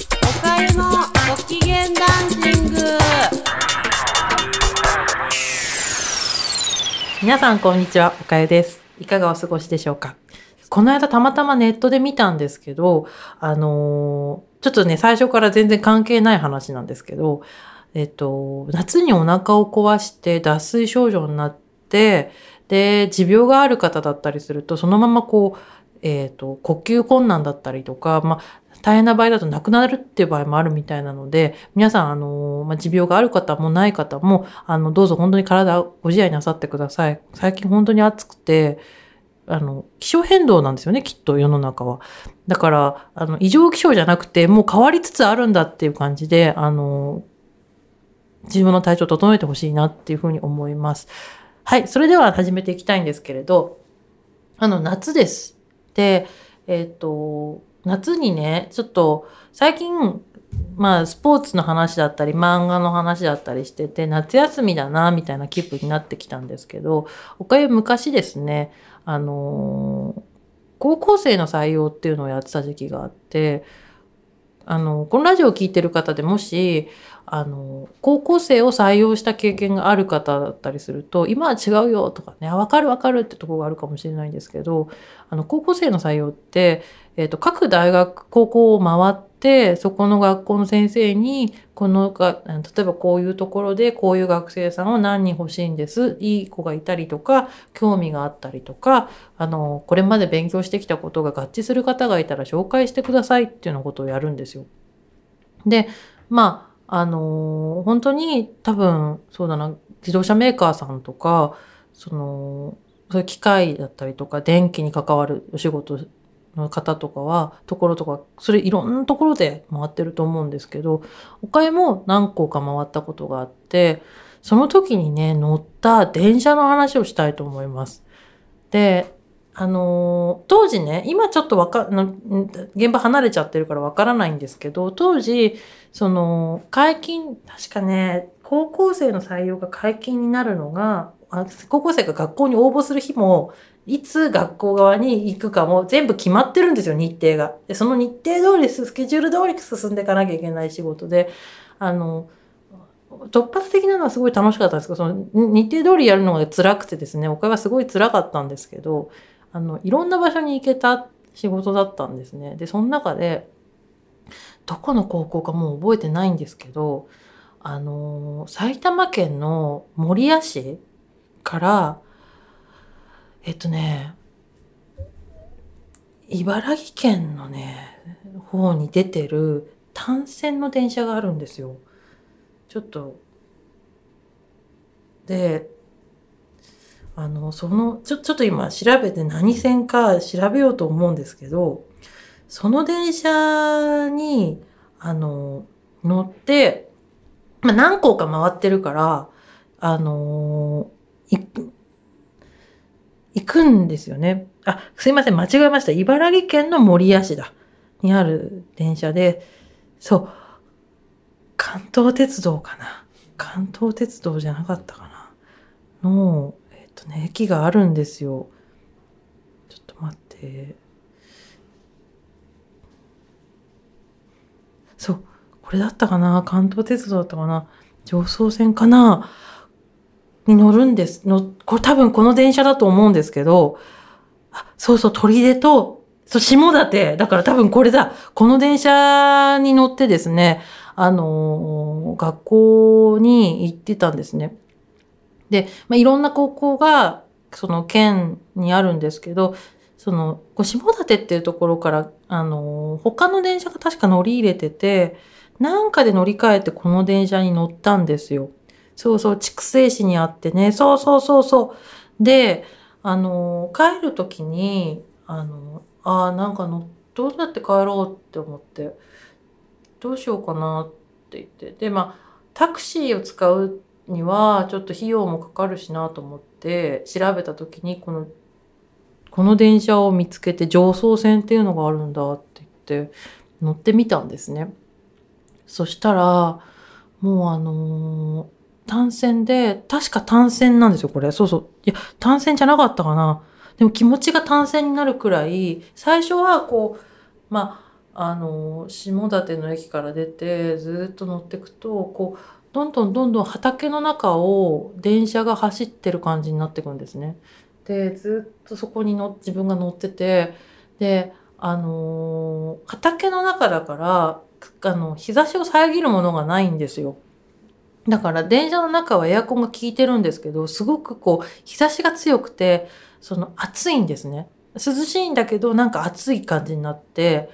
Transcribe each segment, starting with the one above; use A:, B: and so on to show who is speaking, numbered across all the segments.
A: おかゆのご機嫌ダンシング
B: 皆さんこんにちは、おかゆです。いかがお過ごしでしょうか？この間たまたまネットで見たんですけど、あのーちょっとね、最初から全然関係ない話なんですけど、えっと、夏にお腹を壊して脱水症状になって、で、持病がある方だったりすると、そのままこう、えっと、呼吸困難だったりとか、まあ、大変な場合だと亡くなるっていう場合もあるみたいなので、皆さん、あの、まあ、持病がある方もない方も、あの、どうぞ本当に体をご自愛なさってください。最近本当に暑くて、あの、気象変動なんですよね、きっと世の中は。だから、あの、異常気象じゃなくて、もう変わりつつあるんだっていう感じで、あの、自分の体調を整えてほしいなっていうふうに思います。はい、それでは始めていきたいんですけれど、あの、夏です。で、えっ、と、夏にね、ちょっと、最近、まあ、スポーツの話だったり、漫画の話だったりしてて、夏休みだな、みたいな気分になってきたんですけど、おかゆ昔ですね、あのー高校生の採用っていうのをやってた時期があって、あの、このラジオを聴いてる方でもし、あの、高校生を採用した経験がある方だったりすると、今は違うよとかね、わかるわかるってとこがあるかもしれないんですけど、あの、高校生の採用って、えっ、と、各大学、高校を回って、そこの学校の先生に、このが、例えばこういうところで、こういう学生さんを何人欲しいんです。いい子がいたりとか、興味があったりとか、あの、これまで勉強してきたことが合致する方がいたら紹介してくださいっていうようなことをやるんですよ。で、まあ、あの本当に多分、そうだな、自動車メーカーさんとか、その、そういう機械だったりとか、電気に関わるお仕事の方とかは、ところとか、それいろんなところで回ってると思うんですけど、おかゆも何個か回ったことがあって、その時にね、乗った電車の話をしたいと思います。で、あのー当時ね、今ちょっとわか、現場離れちゃってるからわからないんですけど、当時、その、解禁、確かね、高校生の採用が解禁になるのが、あ高校生が学校に応募する日も、いつ学校側に行くかも全部決まってるんですよ、日程が。で、その日程通り、スケジュール通り進んでいかなきゃいけない仕事で、あの、突発的なのはすごい楽しかったんですけど、その日程通りやるのが辛くてですね、おかはすごい辛かったんですけど、あの、いろんな場所に行けた仕事だったんですね。で、その中で、どこの高校かもう覚えてないんですけど、あの埼玉県の守谷市から、えっとね、茨城県のね、方に出てる単線の電車があるんですよ。ちょっと、で、あの、その、ちょ、ちょっと今調べて何線か調べようと思うんですけど、その電車に、あの、乗って、まあ、何校か回ってるから、あの行く、行くんですよね。あ、すいません、間違えました。茨城県の守谷市だ。にある電車で、そう、関東鉄道かな。関東鉄道じゃなかったかな。の、とね、駅があるんですよ。ちょっと待って。そう、これだったかな？関東鉄道だったかな？上層線かな？に乗るんです。の、これ多分この電車だと思うんですけど、あ、そうそう、取出と、そう、下館。だから多分これだ。この電車に乗ってですね、あのー学校に行ってたんですね。で、まあ、いろんな高校が、その県にあるんですけど、その、下館っていうところから、あの他の電車が確か乗り入れてて、なんかで乗り換えてこの電車に乗ったんですよ。そうそう、筑西市にあってね。そうそうそうそう。で、あの帰るときに、あのああ、なんかの、どうやって帰ろうって思って、どうしようかなって言って。で、まあ、タクシーを使うには、ちょっと費用もかかるしなと思って、調べたときに、この、この電車を見つけて、上層線っていうのがあるんだって言って、乗ってみたんですね。そしたら、もうあのー単線で、確か単線なんですよ、これ。そうそう。いや、単線じゃなかったかな。でも気持ちが単線になるくらい、最初はこう、まあ、あの、下館の駅から出て、ずっと乗ってくと、こう、どんどんどんどん畑の中を電車が走ってる感じになっていくんですね。で、ずっとそこにの自分が乗ってて、で、あのー畑の中だから、あの、日差しを遮るものがないんですよ。だから電車の中はエアコンが効いてるんですけど、すごくこう、日差しが強くて、その暑いんですね。涼しいんだけど、なんか暑い感じになって、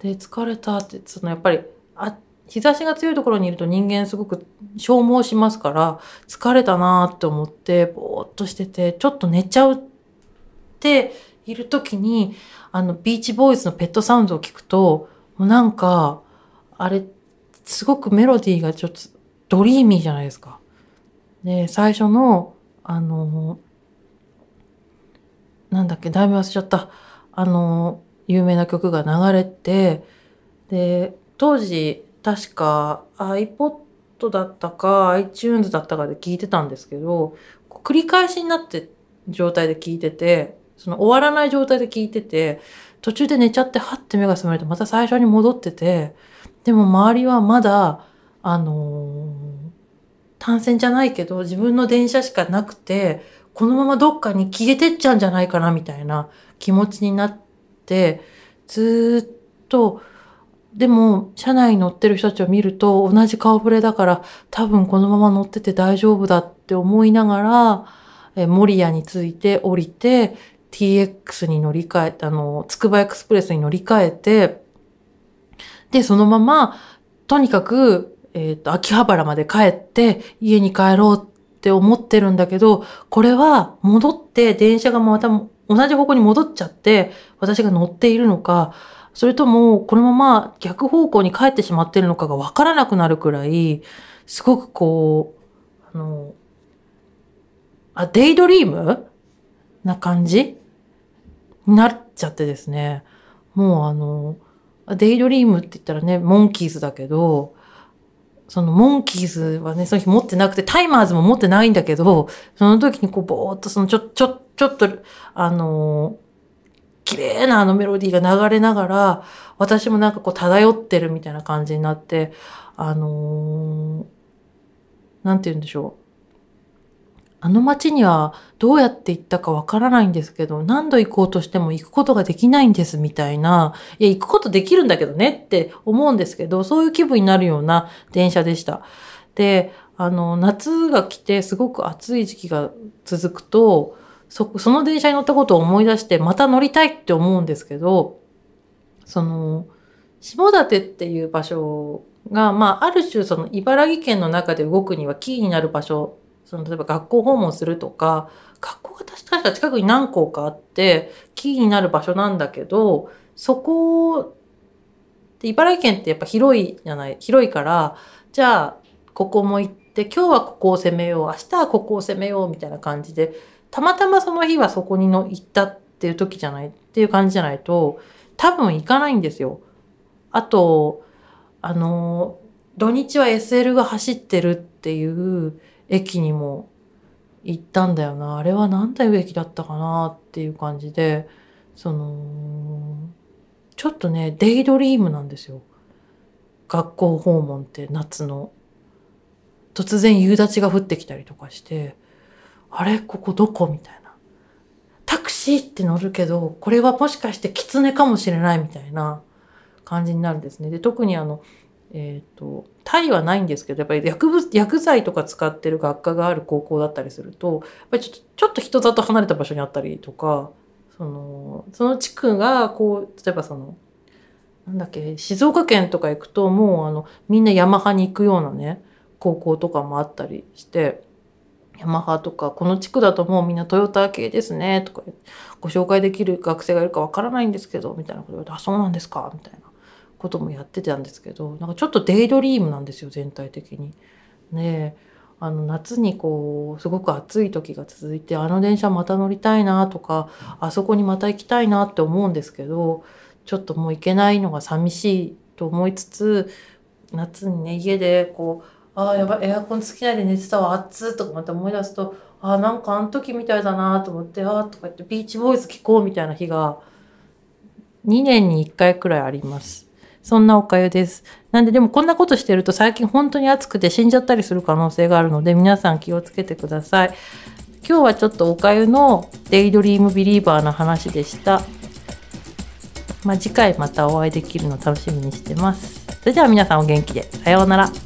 B: で、疲れたって、そのやっぱり、あ、日差しが強いところにいると人間すごく消耗しますから、疲れたなーって思って、ぼーっとしてて、ちょっと寝ちゃうっている時に、あの、ビーチボーイズのペットサウンドを聞くと、もうなんか、あれ、すごくメロディーがちょっとドリーミーじゃないですか。で、最初の、あの、なんだっけ、だいぶ忘れちゃった。あの、有名な曲が流れて、で、当時、確か iPod だったか iTunes だったかで聞いてたんですけど、繰り返しになって状態で聞いてて、その終わらない状態で聞いてて、途中で寝ちゃって、はって目が覚めるとまた最初に戻ってて、でも周りはまだ、あのー単線じゃないけど、自分の電車しかなくて、このままどっかに消えてっちゃうんじゃないかな、みたいな気持ちになって、ずーっと、でも、車内に乗ってる人たちを見ると、同じ顔ぶれだから、多分このまま乗ってて大丈夫だって思いながら、え、守谷に着いて降りて、TX に乗り換え、あの、つくばエクスプレスに乗り換えて、で、そのまま、とにかく、えっ、と、秋葉原まで帰って、家に帰ろうって思ってるんだけど、これは戻って、電車がまた同じ方向に戻っちゃって、私が乗っているのか、それとも、このまま逆方向に帰ってしまってるのかがわからなくなるくらい、すごくこう、あの、あ、デイドリーム？な感じ？になっちゃってですね。もうあの、デイドリームって言ったらね、モンキーズだけど、そのモンキーズはね、その日持ってなくて、タイマーズも持ってないんだけど、その時にこう、ぼーっとそのちょ、ちょ、ちょっと、あの綺麗なあのメロディーが流れながら、私もなんかこう漂ってるみたいな感じになって、あのーなんて言うんでしょう。あの街にはどうやって行ったかわからないんですけど、何度行こうとしても行くことができないんですみたいな、いや、行くことできるんだけどねって思うんですけど、そういう気分になるような電車でした。で、あの、夏が来てすごく暑い時期が続くと、そ、その電車に乗ったことを思い出して、また乗りたいって思うんですけど、その、下館っていう場所が、まあ、ある種その茨城県の中で動くにはキーになる場所、その例えば学校訪問するとか、学校が確か近くに何校かあって、キーになる場所なんだけど、そこで茨城県ってやっぱ広いじゃない、広いから、じゃあ、ここも行って、今日はここを攻めよう、明日はここを攻めよう、みたいな感じで、たまたまその日はそこにの行ったっていう時じゃない、っていう感じじゃないと、多分行かないんですよ。あと、あの、土日は SL が走ってるっていう駅にも行ったんだよな。あれは何ていう駅だったかなっていう感じで、その、ちょっとね、デイドリームなんですよ。学校訪問って夏の。突然夕立が降ってきたりとかして、あれ？ここどこ？みたいな。タクシーって乗るけど、これはもしかして狐かもしれないみたいな感じになるんですね。で、特にあの、えっ、と、タイはないんですけど、やっぱり薬物、薬剤とか使ってる学科がある高校だったりすると、やっぱりちょっと、ちょっと人里離れた場所にあったりとか、その、その地区が、こう、例えばその、なんだっけ、静岡県とか行くと、もうあの、みんなヤマハに行くようなね、高校とかもあったりして、ヤマハとか、この地区だともうみんなトヨタ系ですね、とかご紹介できる学生がいるかわからないんですけど、みたいなこと言われて、あ、そうなんですか、みたいなこともやってたんですけど、なんかちょっとデイドリームなんですよ、全体的に。ね、あの、夏にこう、すごく暑い時が続いて、あの電車また乗りたいなとか、あそこにまた行きたいなって思うんですけど、ちょっともう行けないのが寂しいと思いつつ、夏にね、家でこう、ああ、やばい、エアコンつけないで寝てたわ、暑っとかまた思い出すと、ああ、なんかあの時みたいだなと思って、ああ、とか言って、ビーチボーイズ聴こうみたいな日が、2年に1回くらいあります。そんなおかゆです。なんででもこんなことしてると最近本当に暑くて死んじゃったりする可能性があるので皆さん気をつけてください。今日はちょっとおかゆのデイドリームビリーバーの話でした。まあ、次回またお会いできるの楽しみにしてます。それでは皆さんお元気で。さようなら。